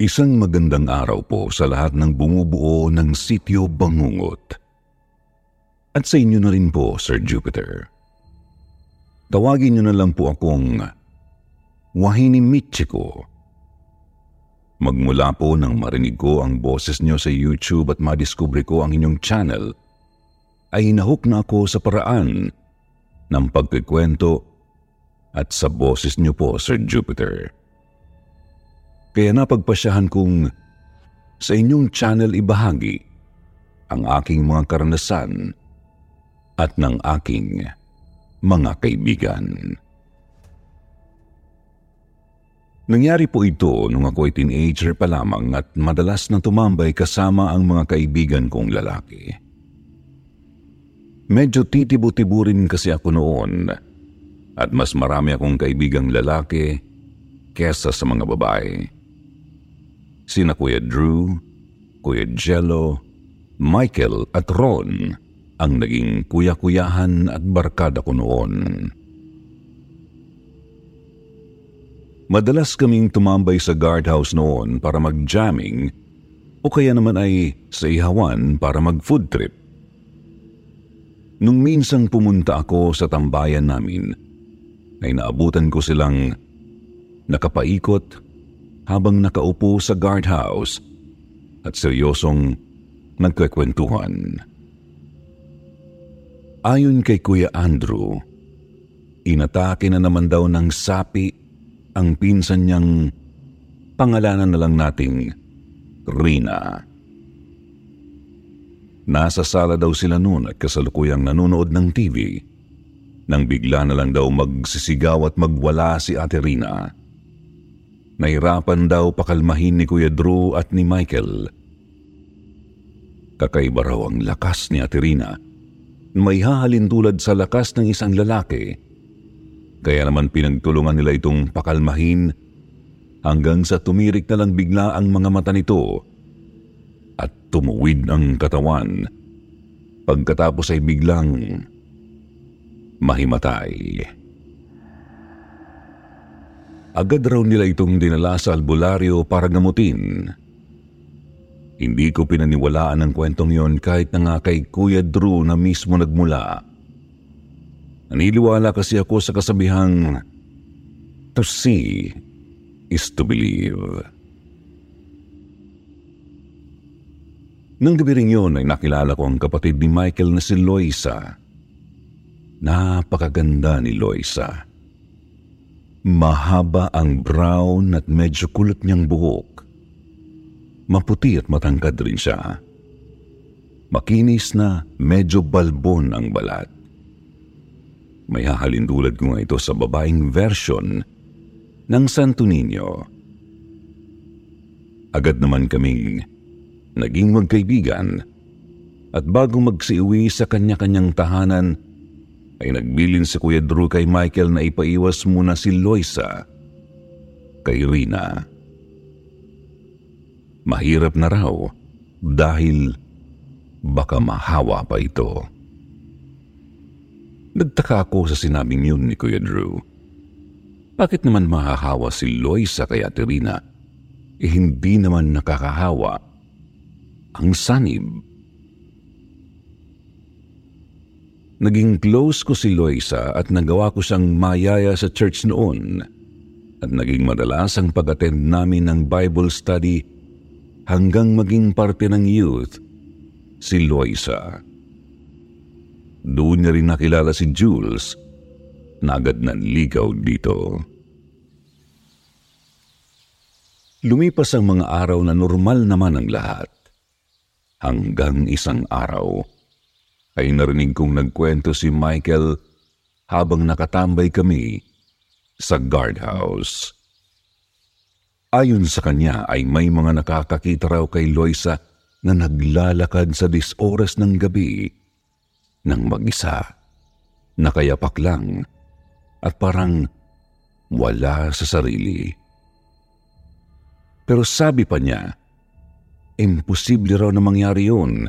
Isang magandang araw po sa lahat ng bumubuo ng Sityo Bangungot. At sa inyo na rin po, Sir Jupiter. Tawagin niyo na lang po akong Wahini Michiko. Magmula po nang marinig ko ang boses niyo sa YouTube at madiskubre ko ang inyong channel, ay nahuk na ako sa paraan ng pagkikwento at sa boses niyo po, Sir Jupiter. Kaya napagpasyahan kong sa inyong channel ibahagi ang aking mga karanasan at ng aking mga kaibigan. Nangyari po ito nung ako ay teenager pa lamang at madalas na tumambay kasama ang mga kaibigan kong lalaki. Medyo titibo-tibo rin kasi ako noon at mas marami akong kaibigang lalaki kesa sa mga babae sina Kuya Drew, Kuya Jello, Michael at Ron ang naging kuya-kuyahan at barkada ko noon. Madalas kaming tumambay sa guardhouse noon para mag-jamming o kaya naman ay sa ihawan para mag-food trip. Nung minsang pumunta ako sa tambayan namin, ay naabutan ko silang nakapaikot habang nakaupo sa guardhouse at seryosong nagkakwentuhan. Ayon kay Kuya Andrew, inatake na naman daw ng sapi ang pinsan niyang pangalanan na lang nating Rina. Nasa sala daw sila noon at kasalukuyang nanonood ng TV nang bigla na lang daw magsisigaw at magwala si Ate Rina. Nahirapan daw pakalmahin ni Kuya Drew at ni Michael. Kakaiba raw ang lakas ni Aterina. May hahalin tulad sa lakas ng isang lalaki. Kaya naman pinagtulungan nila itong pakalmahin hanggang sa tumirik na lang bigla ang mga mata nito at tumuwid ang katawan. Pagkatapos ay biglang mahimatay. Agad raw nila itong dinala sa albularyo para gamutin. Hindi ko pinaniwalaan ang kwentong yon kahit na nga kay Kuya Drew na mismo nagmula. Naniliwala kasi ako sa kasabihang, To see is to believe. Nang gabi rin yun ay nakilala ko ang kapatid ni Michael na si Loisa. Napakaganda ni Loisa. Mahaba ang brown at medyo kulot niyang buhok. Maputi at matangkad rin siya. Makinis na medyo balbon ang balat. May hahalintulad ko nga ito sa babaeng version ng Santo Niño. Agad naman kaming naging magkaibigan at bago magsiuwi sa kanya-kanyang tahanan, ay nagbilin si Kuya Drew kay Michael na ipaiwas muna si Loisa kay Rina. Mahirap na raw dahil baka mahawa pa ito. Nagtaka ako sa sinabing yun ni Kuya Drew. Bakit naman mahahawa si Loisa kay Ate Rina? Eh hindi naman nakakahawa ang sanib Naging close ko si Loisa at nagawa ko siyang mayaya sa church noon at naging madalas ang pag-attend namin ng Bible study hanggang maging parte ng youth si Loisa. Doon niya rin nakilala si Jules na agad nanligaw dito. Lumipas ang mga araw na normal naman ang lahat. Hanggang isang araw ay narinig kong nagkwento si Michael habang nakatambay kami sa guardhouse. Ayon sa kanya ay may mga nakakakita raw kay Loisa na naglalakad sa disoras ng gabi ng mag-isa, nakayapak lang at parang wala sa sarili. Pero sabi pa niya, imposible raw na mangyari yun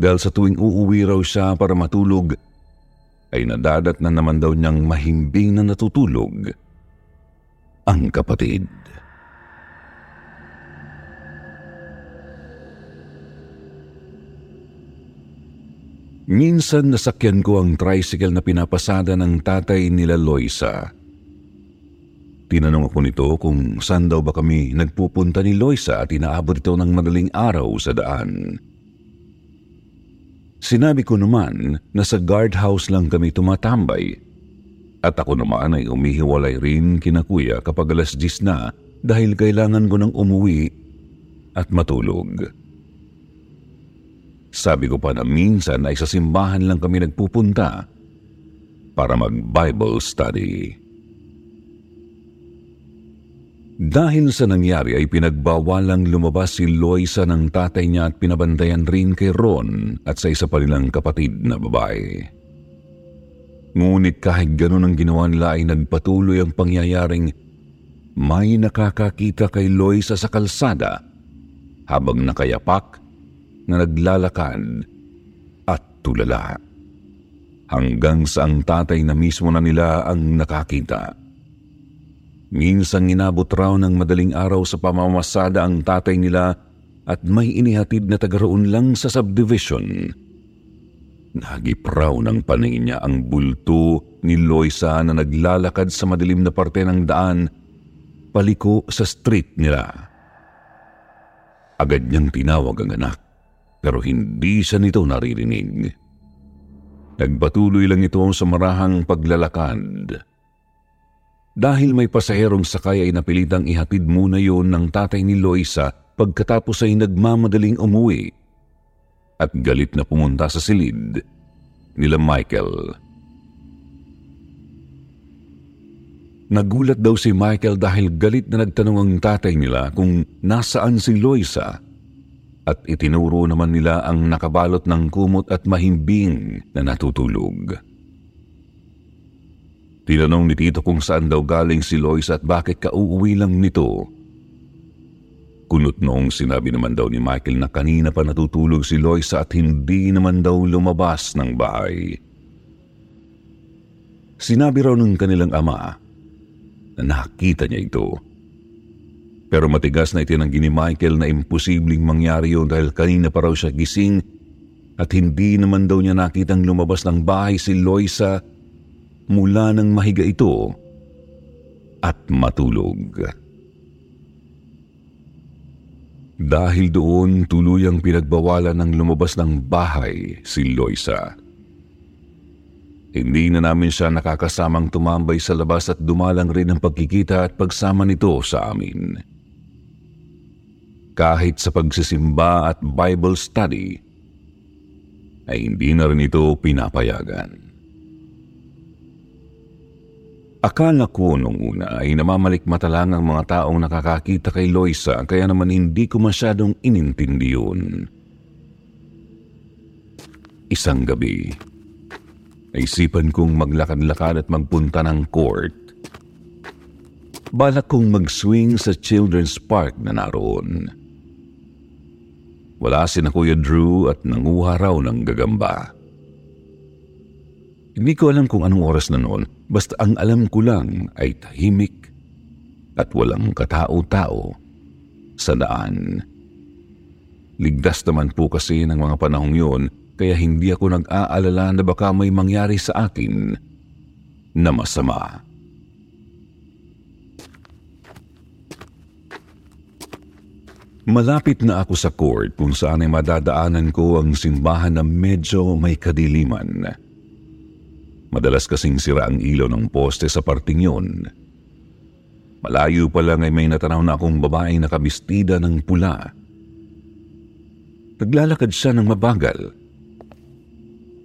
dahil sa tuwing uuwi raw siya para matulog ay nadadat na naman daw niyang mahimbing na natutulog ang kapatid. Minsan nasakyan ko ang tricycle na pinapasada ng tatay nila Loisa. Tinanong ako nito kung saan daw ba kami nagpupunta ni Loisa at inaabot ito ng madaling araw sa daan. Sinabi ko naman na sa guardhouse lang kami tumatambay at ako naman ay umihiwalay rin kina kuya kapag alas 10 na dahil kailangan ko nang umuwi at matulog. Sabi ko pa na minsan ay sa simbahan lang kami nagpupunta para mag-Bible study. Dahil sa nangyari ay pinagbawalang lumabas si Loisa ng tatay niya at pinabantayan rin kay Ron at sa isa pa nilang kapatid na babae. Ngunit kahit ganun ang ginawa nila ay nagpatuloy ang pangyayaring may nakakakita kay Loisa sa kalsada habang nakayapak na naglalakad at tulala. Hanggang sa ang tatay na mismo na nila ang nakakita. Minsan inabot raw ng madaling araw sa pamamasada ang tatay nila at may inihatid na tagaroon lang sa subdivision. Nagip raw ng paningin niya ang bulto ni Loisa na naglalakad sa madilim na parte ng daan paliko sa street nila. Agad niyang tinawag ang anak pero hindi siya nito naririnig. Nagpatuloy lang ito sa marahang paglalakad. Dahil may pasaherong sakay ay napilitang ihatid muna yon ng tatay ni Loisa pagkatapos ay nagmamadaling umuwi at galit na pumunta sa silid nila Michael. Nagulat daw si Michael dahil galit na nagtanong ang tatay nila kung nasaan si Loisa at itinuro naman nila ang nakabalot ng kumot at mahimbing na natutulog. Tinanong ni Tito kung saan daw galing si Lois at bakit kauuwi lang nito. Kunot noong sinabi naman daw ni Michael na kanina pa natutulog si Loisa at hindi naman daw lumabas ng bahay. Sinabi raw ng kanilang ama na nakita niya ito pero matigas na itinanggi ni Michael na imposibleng mangyari yun dahil kanina pa raw siya gising at hindi naman daw niya nakitang lumabas ng bahay si Loisa mula nang mahiga ito at matulog. Dahil doon tuluyang pinagbawalan ng lumabas ng bahay si Loisa. Hindi na namin siya nakakasamang tumambay sa labas at dumalang rin ang pagkikita at pagsama nito sa amin kahit sa pagsisimba at Bible study, ay hindi na rin ito pinapayagan. Akala ko nung una ay namamalikmata lang ang mga taong nakakakita kay Loisa kaya naman hindi ko masyadong inintindi yun. Isang gabi, naisipan kong maglakad-lakad at magpunta ng court. Balak kong mag-swing sa children's park na naroon. Wala si na Kuya Drew at nanguha raw ng gagamba. Hindi ko alam kung anong oras na noon, basta ang alam ko lang ay tahimik at walang katao-tao sa daan. Ligdas naman po kasi ng mga panahong yun, kaya hindi ako nag-aalala na baka may mangyari sa akin na masama. Malapit na ako sa court kung saan ay madadaanan ko ang simbahan na medyo may kadiliman. Madalas kasing sira ang ilaw ng poste sa parting yun. Malayo pa lang ay may natanaw na akong babaeng nakabistida ng pula. Naglalakad siya ng mabagal.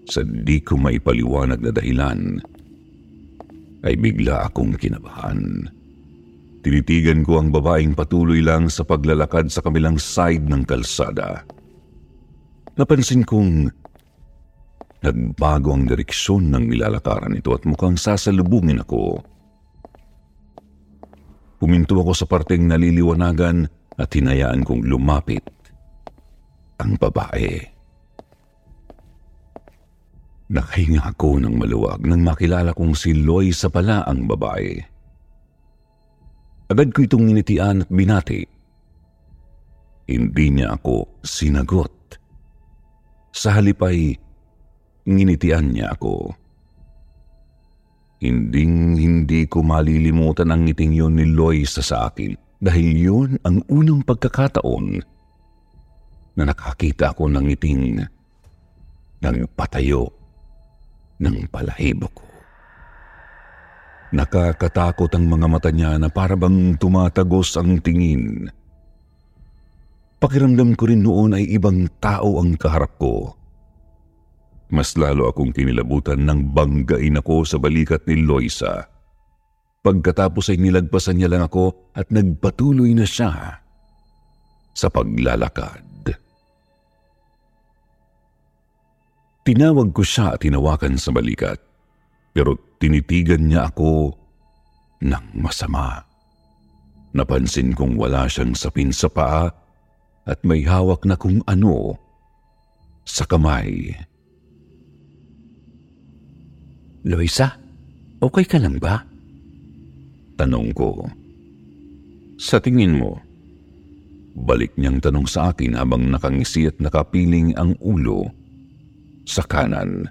Sa di ko maipaliwanag na dahilan, ay bigla akong kinabahan. Tinitigan ko ang babaeng patuloy lang sa paglalakad sa kabilang side ng kalsada. Napansin kong nagbago ang direksyon ng nilalakaran nito at mukhang sasalubungin ako. Puminto ako sa parteng naliliwanagan at hinayaan kong lumapit ang babae. Nakahinga ako ng maluwag nang makilala kong si Loisa pala ang babae. Agad ko itong ninitian at binati. Hindi niya ako sinagot. Sa halip ay nginitian niya ako. Hinding hindi ko malilimutan ang ngiting yon ni Loisa sa akin dahil yun ang unang pagkakataon na nakakita ako ng ngiting ng patayo ng palahibo ko. Nakakatakot ang mga mata niya na parabang tumatagos ang tingin. Pakiramdam ko rin noon ay ibang tao ang kaharap ko. Mas lalo akong kinilabutan nang banggain ako sa balikat ni Loisa. Pagkatapos ay nilagpasan niya lang ako at nagpatuloy na siya sa paglalakad. Tinawag ko siya at tinawakan sa balikat pero tinitigan niya ako ng masama. Napansin kong wala siyang sapin sa paa at may hawak na kung ano sa kamay. Loisa, okay ka lang ba? Tanong ko. Sa tingin mo, balik niyang tanong sa akin habang nakangisi at nakapiling ang ulo sa kanan.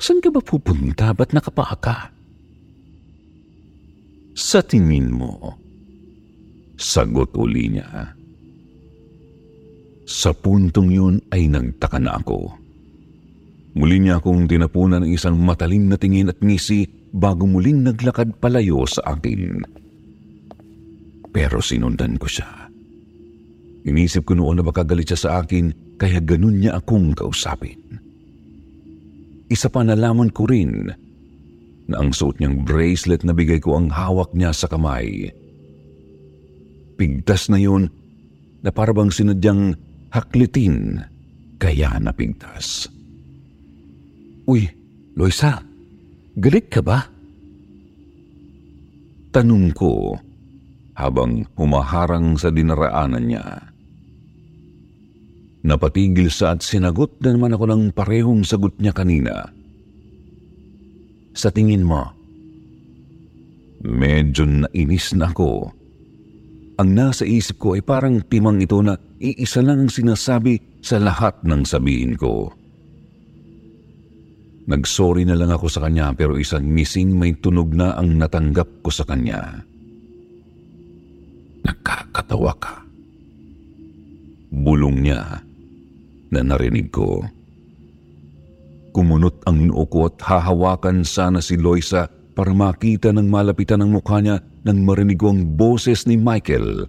Saan ka ba pupunta? Ba't nakapaa ka? Sa tingin mo, sagot uli niya. Sa puntong yun ay nagtaka na ako. Muli niya akong tinapunan ng isang matalim na tingin at ngisi bago muling naglakad palayo sa akin. Pero sinundan ko siya. Inisip ko noon na baka galit siya sa akin kaya ganun niya akong kausapin. Isa pa nalaman ko rin na ang suot niyang bracelet na bigay ko ang hawak niya sa kamay. Pigtas na yun na parabang sinadyang haklitin kaya napigtas. Uy, Loisa, galit ka ba? Tanong ko habang humaharang sa dinaraanan niya. Napatigil sa at sinagot na naman ako ng parehong sagot niya kanina. Sa tingin mo, medyo nainis na ako. Ang nasa isip ko ay parang timang ito na iisa lang ang sinasabi sa lahat ng sabihin ko. Nagsorry na lang ako sa kanya pero isang missing may tunog na ang natanggap ko sa kanya. Nakakatawa ka. Bulong niya na narinig ko. Kumunot ang noo ko at hahawakan sana si Loisa para makita ng malapitan ang mukha niya nang marinig ko ang boses ni Michael.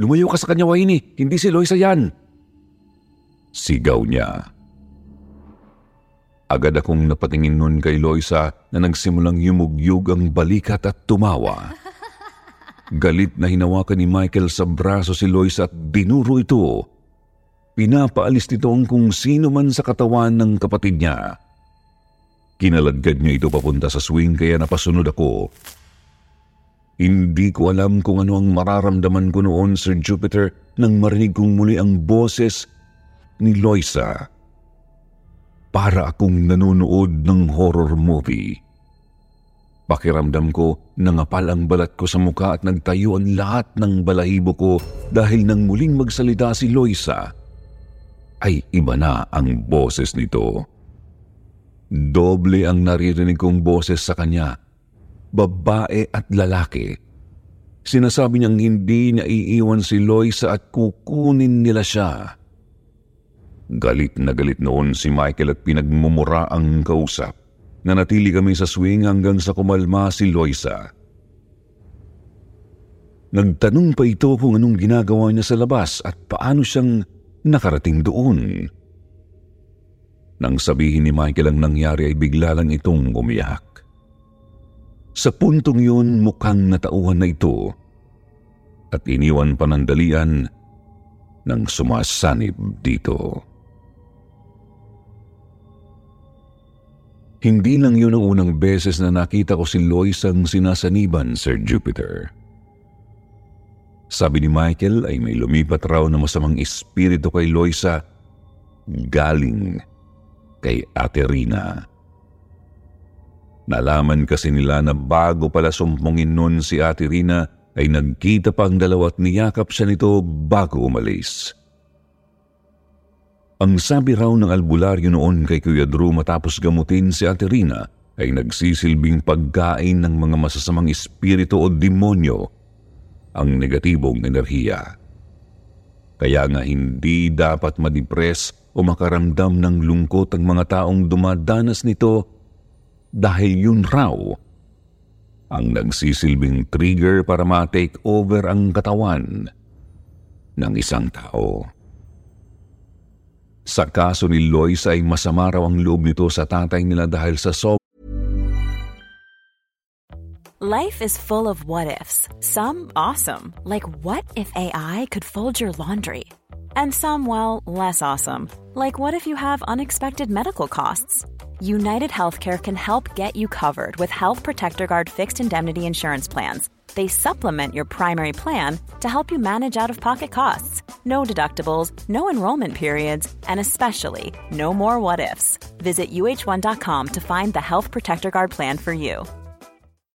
Lumayo ka sa kanya, Wayne. Hindi si Loisa yan. Sigaw niya. Agad akong napatingin nun kay Loisa na nagsimulang yumugyug ang balikat at tumawa. Galit na hinawakan ni Michael sa braso si Lois at dinuro ito. Pinapaalis nito ang kung sino man sa katawan ng kapatid niya. Kinaladkad niya ito papunta sa swing kaya napasunod ako. Hindi ko alam kung ano ang mararamdaman ko noon, Sir Jupiter, nang marinig kong muli ang boses ni Loisa. Para akong nanonood ng horror movie. Pakiramdam ko, nangapal ang balat ko sa muka at nagtayo ang lahat ng balahibo ko dahil nang muling magsalita si Loisa, ay iba na ang boses nito. Doble ang naririnig kong boses sa kanya, babae at lalaki. Sinasabi niyang hindi niya iiwan si Loisa at kukunin nila siya. Galit na galit noon si Michael at pinagmumura ang kausap. Nanatili kami sa swing hanggang sa kumalma si Loisa. Nagtanong pa ito kung anong ginagawa niya sa labas at paano siyang nakarating doon. Nang sabihin ni Michael ang nangyari ay bigla lang itong umiyak. Sa puntong yun mukhang natauhan na ito at iniwan panandalian ng sumasanib dito. Hindi lang yun ang unang beses na nakita ko si Lois ang sinasaniban, Sir Jupiter. Sabi ni Michael ay may lumipat raw na masamang espiritu kay Loisa galing kay Ate Rina. Nalaman kasi nila na bago pala sumpungin nun si Ate Rina ay nagkita pa ang dalawa at niyakap siya nito bago umalis. Ang sabi raw ng albularyo noon kay Kuya Drew matapos gamutin si Ate Rina ay nagsisilbing pagkain ng mga masasamang espiritu o demonyo ang negatibong enerhiya. Kaya nga hindi dapat madepress o makaramdam ng lungkot ang mga taong dumadanas nito dahil yun raw ang nagsisilbing trigger para ma-take over ang katawan ng isang tao. Sa kaso ni Lois ay masama raw ang loob nito sa tatay nila dahil sa sob Life is full of what ifs. Some awesome, like what if AI could fold your laundry? And some, well, less awesome, like what if you have unexpected medical costs? United Healthcare can help get you covered with Health Protector Guard fixed indemnity insurance plans they supplement your primary plan to help you manage out of pocket costs. No deductibles, no enrollment periods, and especially no more what ifs. Visit uh1.com to find the Health Protector Guard plan for you.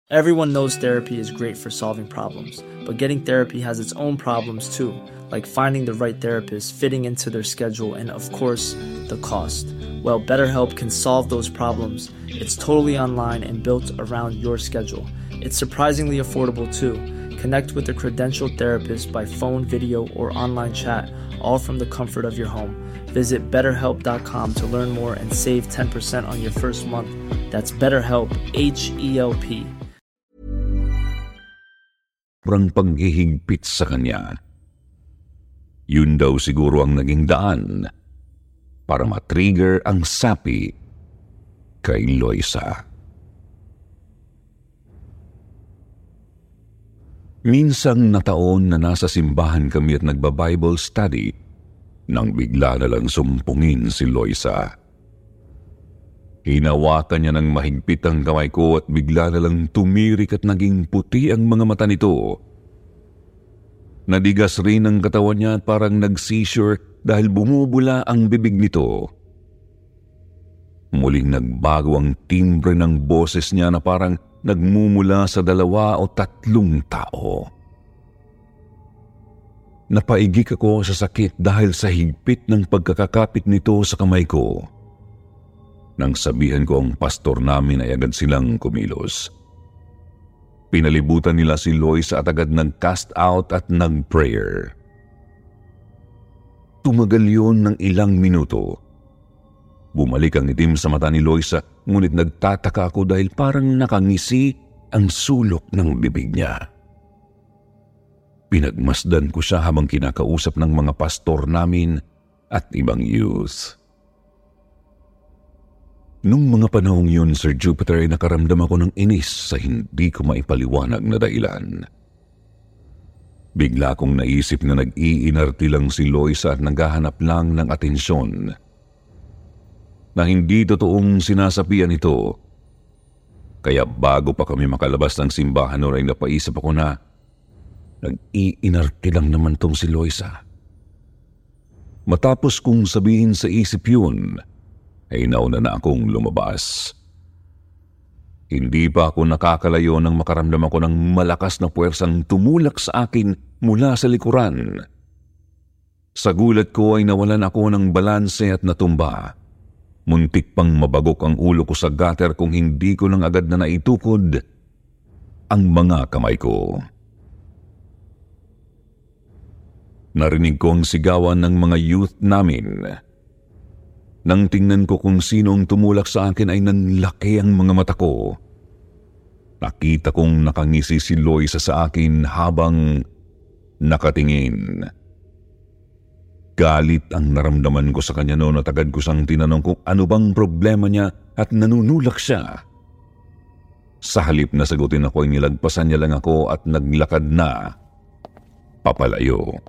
Everyone knows therapy is great for solving problems, but getting therapy has its own problems too, like finding the right therapist, fitting into their schedule, and of course, the cost. Well, BetterHelp can solve those problems. It's totally online and built around your schedule. It's surprisingly affordable too. Connect with a credentialed therapist by phone, video, or online chat, all from the comfort of your home. Visit betterhelp.com to learn more and save 10% on your first month. That's BetterHelp, H E L P. Sobrang paghihigpit sa kanya. Yun daw siguro ang naging daan para matrigger ang sapi kay Loisa. Minsang nataon na nasa simbahan kami at nagba-Bible study nang bigla na lang sumpungin si Loisa. Hinawakan niya ng mahigpit ang kamay ko at bigla na lang tumirik at naging puti ang mga mata nito. Nadigas rin ang katawan niya at parang nag-seizure dahil bumubula ang bibig nito. Muling nagbago ang timbre ng boses niya na parang nagmumula sa dalawa o tatlong tao. Napaigik ako sa sakit dahil sa higpit ng pagkakakapit nito sa kamay ko. Nang sabihan ko ang pastor namin ay agad silang kumilos. Pinalibutan nila si Lois at agad nag-cast out at nag-prayer. Tumagal yun ng ilang minuto Bumalik ang itim sa mata ni Loisa, ngunit nagtataka ako dahil parang nakangisi ang sulok ng bibig niya. Pinagmasdan ko siya habang kinakausap ng mga pastor namin at ibang youth. Nung mga panahong yun, Sir Jupiter, ay nakaramdam ako ng inis sa hindi ko maipaliwanag na dahilan. Bigla kong naisip na nag-iinarti lang si Loisa at naghahanap lang ng atensyon na hindi totoong sinasapian ito. Kaya bago pa kami makalabas ng simbahan noon ay napaisip ako na nag-iinarte lang naman tong si Loisa. Matapos kong sabihin sa isip yun, ay nauna na akong lumabas. Hindi pa ako nakakalayo nang makaramdam ako ng malakas na puwersang tumulak sa akin mula sa likuran. Sa gulat ko ay nawalan ako ng balanse at natumba. Muntik pang mabagok ang ulo ko sa gutter kung hindi ko nang agad na naitukod ang mga kamay ko. Narinig ko ang sigawan ng mga youth namin. Nang tingnan ko kung sino ang tumulak sa akin ay nanlaki ang mga mata ko. Nakita kong nakangisi si Loisa sa akin habang nakatingin. Galit ang naramdaman ko sa kanya noon at agad ko siyang tinanong kung ano bang problema niya at nanunulak siya. Sa halip na sagutin ako ay nilagpasan niya lang ako at naglakad na papalayo.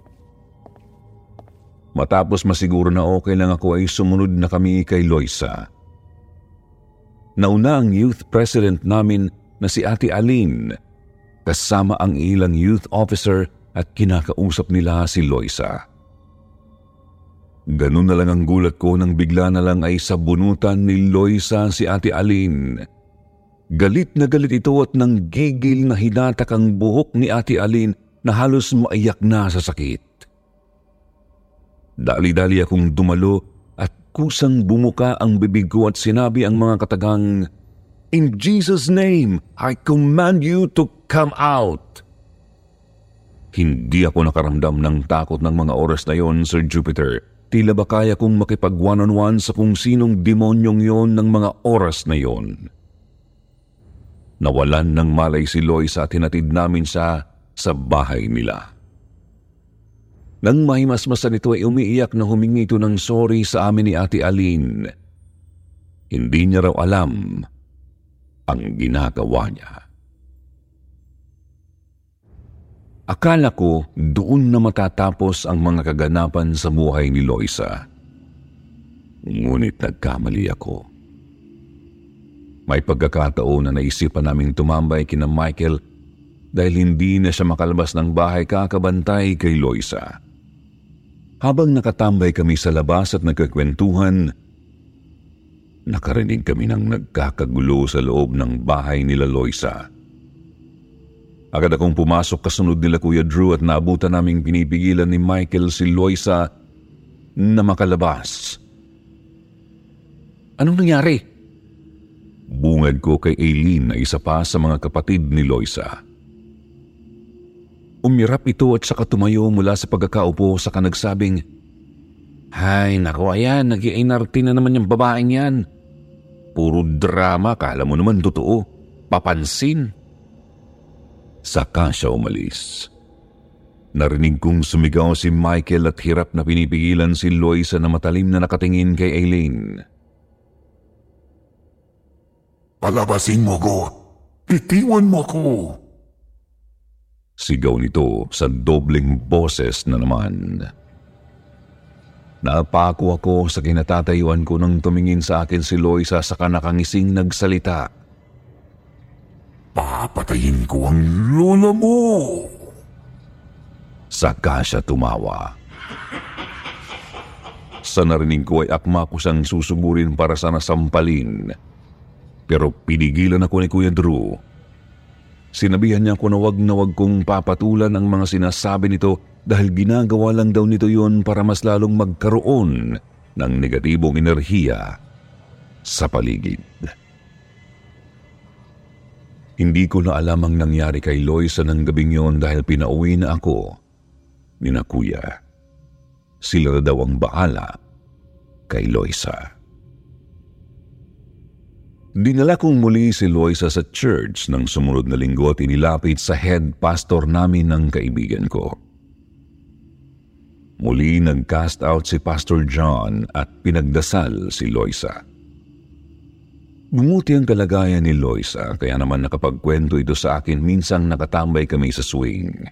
Matapos masiguro na okay lang ako ay sumunod na kami kay Loisa. Nauna ang youth president namin na si Ate Aline kasama ang ilang youth officer at kinakausap nila si Loisa. Ganun na lang ang gulat ko nang bigla na lang ay sabunutan ni Loisa si Ate Aline. Galit na galit ito at nang gigil na hinatak ang buhok ni Ate Aline na halos maiyak na sa sakit. Dali-dali akong dumalo at kusang bumuka ang bibig ko at sinabi ang mga katagang, In Jesus' name, I command you to come out. Hindi ako nakaramdam ng takot ng mga oras na yon, Sir Jupiter. Tila ba kaya kong makipag one-on-one sa kung sinong demonyong yon ng mga oras na yon. Nawalan ng malay si Lois at tinatid namin siya sa bahay nila. Nang mahimasmasan ito ay umiiyak na humingi ito ng sorry sa amin ni Ate Aline. Hindi niya raw alam ang ginagawa niya. Akala ko doon na matatapos ang mga kaganapan sa buhay ni Loisa. Ngunit nagkamali ako. May pagkakataon na naisipan naming tumambay kina Michael dahil hindi na siya makalabas ng bahay kakabantay kay Loisa. Habang nakatambay kami sa labas at nagkakwentuhan, nakarinig kami ng nagkakagulo sa loob ng bahay nila Loisa. Agad akong pumasok kasunod nila Kuya Drew at naabutan naming pinipigilan ni Michael si Loisa na makalabas. Anong nangyari? Bungad ko kay Aileen na isa pa sa mga kapatid ni Loisa. Umirap ito at saka tumayo mula sa pagkakaupo sa kanagsabing, Hay, naku ayan, nag na naman yung babaeng yan. Puro drama, kala mo naman totoo. Papansin. Saka siya umalis. Narinig kong sumigaw si Michael at hirap na pinipigilan si Loisa na matalim na nakatingin kay Aileen. Palabasin mo ko! Itiwan mo ko! Sigaw nito sa dobling boses na naman. Napako ako sa kinatatayuan ko nang tumingin sa akin si Loisa sa kanakangising nagsalita. Papatayin ko ang lola mo! Saka siya tumawa. Sa narinig ko ay akma ko siyang susuburin para sa nasampalin. Pero pinigilan ako ni Kuya Drew Sinabihan niya ako na wag na wag kong papatulan ang mga sinasabi nito dahil ginagawa lang daw nito yon para mas lalong magkaroon ng negatibong enerhiya sa paligid. Hindi ko na alam ang nangyari kay Loisa ng gabing yon dahil pinauwi na ako ni na kuya. Sila daw ang bahala kay Loisa. Dinala kong muli si Loisa sa church ng sumunod na linggo at inilapit sa head pastor namin ng kaibigan ko. Muli nag-cast out si Pastor John at pinagdasal si Loisa. Bumuti ang kalagayan ni Loisa kaya naman nakapagkwento ito sa akin minsang nakatambay kami sa swing.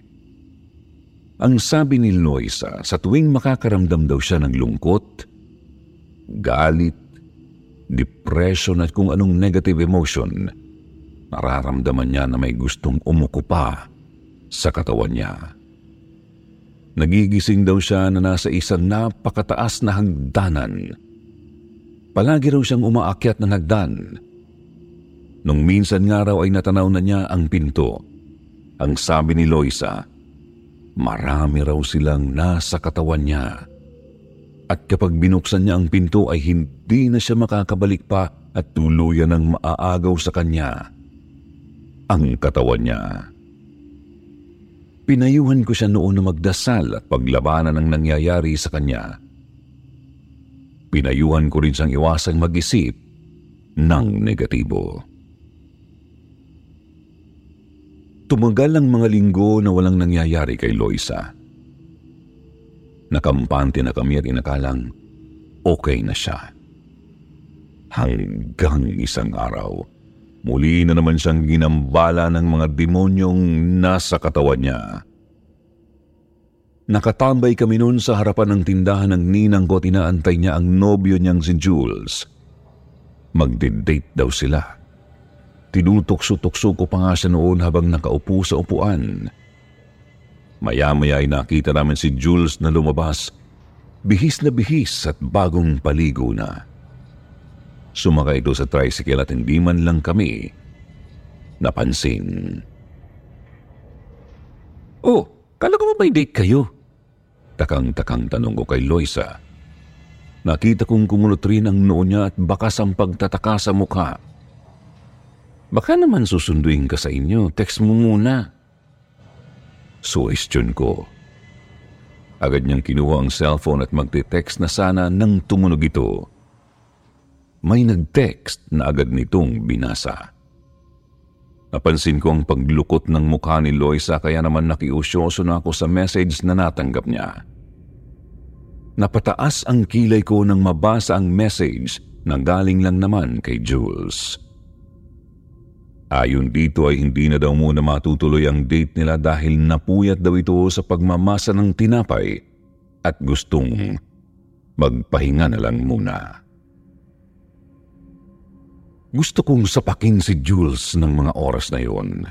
Ang sabi ni Loisa, sa tuwing makakaramdam daw siya ng lungkot, galit, depression at kung anong negative emotion, nararamdaman niya na may gustong umuko pa sa katawan niya. Nagigising daw siya na nasa isang napakataas na hagdanan. Palagi raw siyang umaakyat ng hagdan. Nung minsan nga raw ay natanaw na niya ang pinto. Ang sabi ni Loisa, marami raw silang nasa katawan niya at kapag binuksan niya ang pinto ay hindi na siya makakabalik pa at tuluyan ng maaagaw sa kanya ang katawan niya. Pinayuhan ko siya noon na magdasal at paglabanan ang nangyayari sa kanya. Pinayuhan ko rin siyang iwasang mag-isip ng negatibo. Tumagal ang mga linggo na walang nangyayari kay Loisa. Nakampante na kami at inakalang okay na siya. Hanggang isang araw, muli na naman siyang ginambala ng mga demonyong nasa katawan niya. Nakatambay kami noon sa harapan ng tindahan ng ninang ko at niya ang nobyo niyang si Jules. Magde-date daw sila. Tinutokso-tokso ko pa nga siya noon habang nakaupo sa upuan. Maya-maya ay nakita namin si Jules na lumabas. Bihis na bihis at bagong paligo na. Sumakay ito sa tricycle at hindi man lang kami napansin. Oh, kala ko ba may date kayo? Takang-takang tanong ko kay Loisa. Nakita kong kumunot rin ang noo niya at bakas ang pagtataka sa mukha. Baka naman susunduin ka sa inyo. Text mo muna. Suwestyon ko. Agad niyang kinuha ang cellphone at magte-text na sana nang tumunog ito. May nag-text na agad nitong binasa. Napansin ko ang paglukot ng mukha ni Loisa kaya naman nakiusyoso na ako sa message na natanggap niya. Napataas ang kilay ko nang mabasa ang message na galing lang naman kay Jules. Ayon dito ay hindi na daw muna matutuloy ang date nila dahil napuyat daw ito sa pagmamasa ng tinapay at gustong magpahinga na lang muna. Gusto kong sapakin si Jules ng mga oras na yon.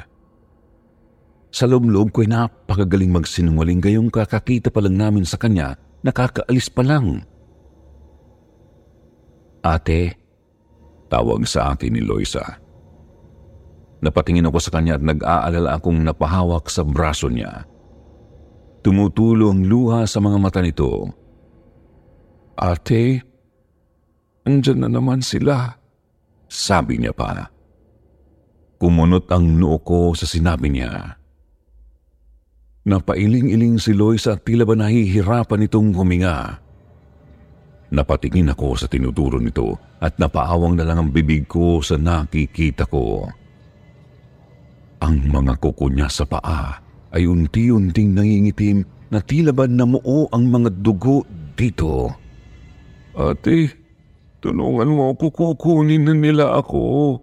Sa loob-loob ko ay napakagaling magsinungaling gayong kakakita pa lang namin sa kanya, nakakaalis pa lang. Ate, tawag sa akin ni Loisa. Napatingin ako sa kanya at nag-aalala akong napahawak sa braso niya. Tumutulo ang luha sa mga mata nito. Ate, andyan na naman sila. Sabi niya pa. Kumunot ang noo ko sa sinabi niya. Napailing-iling si Lois at tila ba nahihirapan itong huminga. Napatingin ako sa tinuturo nito at napaawang na lang ang bibig ko sa nakikita ko. Ang mga kuko niya sa paa ay unti-unting nangingitim na tila ba namuo ang mga dugo dito. Ate, Tulungan mo ako, kukunin na nila ako.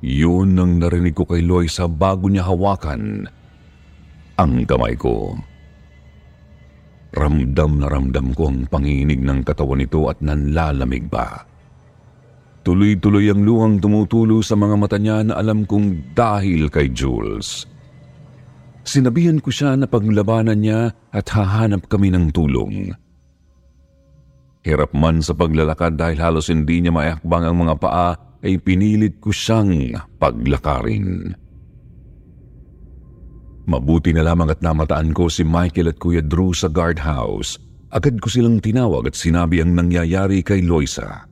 Yun ang narinig ko kay Loisa bago niya hawakan ang kamay ko. Ramdam na ramdam ko ang panginig ng katawan nito at nanlalamig ba. Tuloy-tuloy ang luhang tumutulo sa mga mata niya na alam kong dahil kay Jules. Sinabihan ko siya na paglabanan niya at hahanap kami ng tulong. Hirap man sa paglalakad dahil halos hindi niya maayakbang ang mga paa ay pinilit ko siyang paglakarin. Mabuti na lamang at namataan ko si Michael at Kuya Drew sa guardhouse. Agad ko silang tinawag at sinabi ang nangyayari kay Loisa.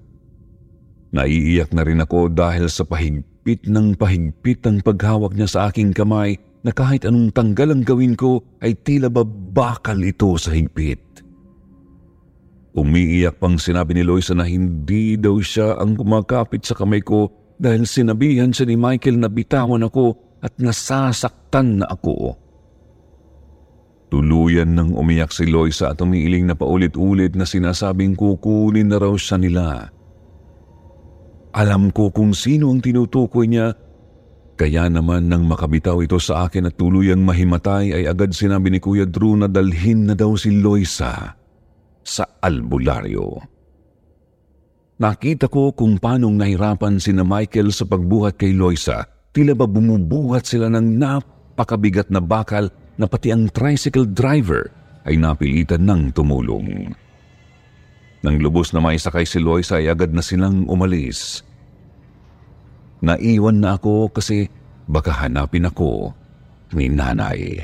Naiiyak na rin ako dahil sa pahigpit ng pahigpit ang paghawak niya sa aking kamay na kahit anong tanggal ang gawin ko ay tila ba bakal ito sa higpit. Umiiyak pang sinabi ni Loisa na hindi daw siya ang kumakapit sa kamay ko dahil sinabihan siya ni Michael na bitawan ako at nasasaktan na ako. Tuluyan nang umiyak si Loisa at umiiling na paulit-ulit na sinasabing kukunin na raw siya nila. Alam ko kung sino ang tinutukoy niya, kaya naman nang makabitaw ito sa akin at tuluyang mahimatay ay agad sinabi ni Kuya Drew na dalhin na daw si Loisa sa albularyo. Nakita ko kung paanong nahirapan si na Michael sa pagbuhat kay Loisa. Tila ba bumubuhat sila ng napakabigat na bakal na pati ang tricycle driver ay napilitan ng tumulong. Nang lubos na maisakay si Loisa ay agad na silang umalis. Naiwan na ako kasi baka hanapin ako ni nanay.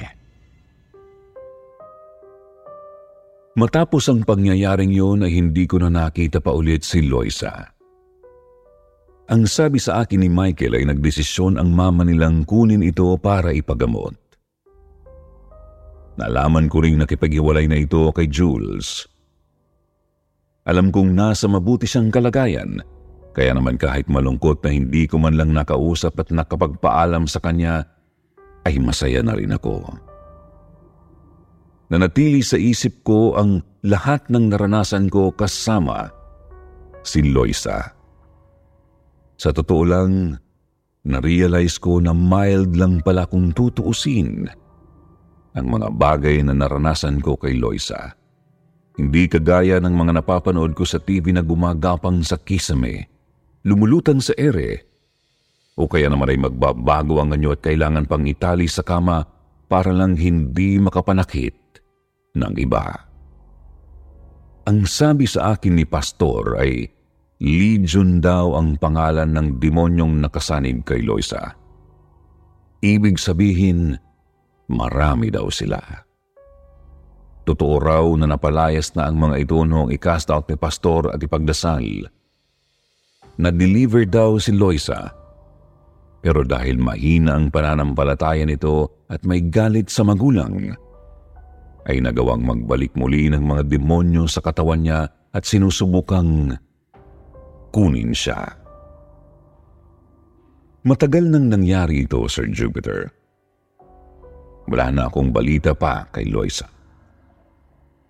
Matapos ang pangyayaring yun ay hindi ko na nakita pa ulit si Loisa. Ang sabi sa akin ni Michael ay nagdesisyon ang mama nilang kunin ito para ipagamot. Nalaman ko ring nakipaghiwalay na ito kay Jules. Alam kong nasa mabuti siyang kalagayan, kaya naman kahit malungkot na hindi ko man lang nakausap at nakapagpaalam sa kanya, ay masaya na rin ako. Nanatili sa isip ko ang lahat ng naranasan ko kasama si Loisa. Sa totoo lang, na-realize ko na mild lang pala kung tutuusin ang mga bagay na naranasan ko kay Loisa. Hindi kagaya ng mga napapanood ko sa TV na gumagapang sa kisame, lumulutang sa ere, o kaya naman ay magbabago ang anyo at kailangan pang itali sa kama para lang hindi makapanakit ng iba. Ang sabi sa akin ni Pastor ay Legion daw ang pangalan ng demonyong nakasanib kay Loisa. Ibig sabihin, marami daw sila. Totoo raw na napalayas na ang mga ito noong i-cast out ni Pastor at ipagdasal. Na-deliver daw si Loisa. Pero dahil mahina ang pananampalataya nito at may galit sa magulang, ay nagawang magbalik muli ng mga demonyo sa katawan niya at sinusubukang kunin siya. Matagal nang nangyari ito, Sir Jupiter. Wala na akong balita pa kay Loisa.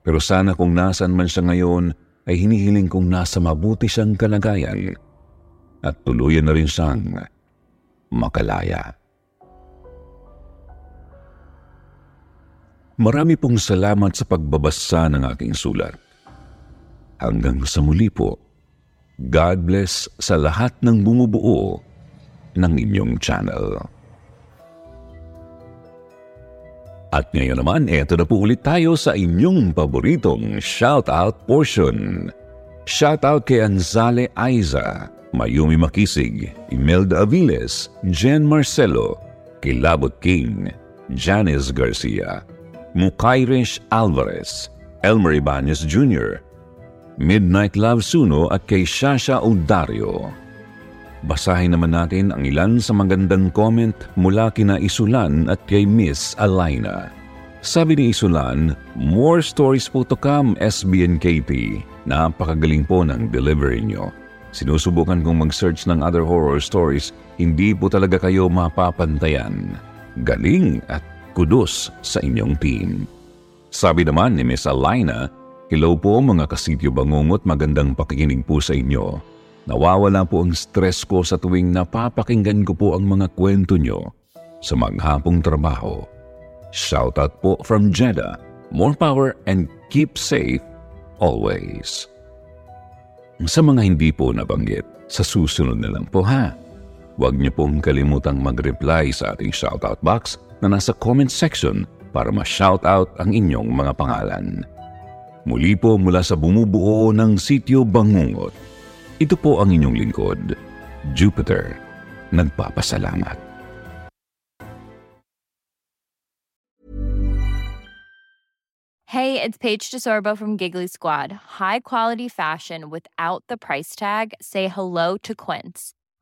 Pero sana kung nasan man siya ngayon, ay hinihiling kong nasa mabuti siyang kalagayan at tuluyan na rin siyang makalaya. Marami pong salamat sa pagbabasa ng aking sulat. Hanggang sa muli po, God bless sa lahat ng bumubuo ng inyong channel. At ngayon naman, eto na po ulit tayo sa inyong paboritong shoutout portion. Shoutout kay Anzale Aiza, Mayumi Makisig, Imelda Aviles, Jen Marcelo, Kilabot King, Janice Garcia, Mukairish Alvarez, Elmer Ibanez Jr., Midnight Love Suno at kay Shasha Udario. Basahin naman natin ang ilan sa magandang comment mula kina Isulan at kay Miss Alaina. Sabi ni Isulan, more stories po to come SBNKT. Napakagaling po ng delivery nyo. Sinusubukan kong mag-search ng other horror stories, hindi po talaga kayo mapapantayan. Galing at kudos sa inyong team. Sabi naman ni Miss Alaina, Hello po mga kasityo bangungot, magandang pakikinig po sa inyo. Nawawala po ang stress ko sa tuwing napapakinggan ko po ang mga kwento nyo sa maghapong trabaho. Shoutout po from Jeddah. More power and keep safe always. Sa mga hindi po nabanggit, sa susunod na lang po ha. Huwag niyo pong kalimutang mag-reply sa ating shoutout box na nasa comment section para ma-shoutout ang inyong mga pangalan. Muli po mula sa bumubuo ng Sityo Bangungot. Ito po ang inyong lingkod, Jupiter. Nagpapasalamat. Hey, it's Paige DeSorbo from Giggly Squad. High quality fashion without the price tag. Say hello to Quince.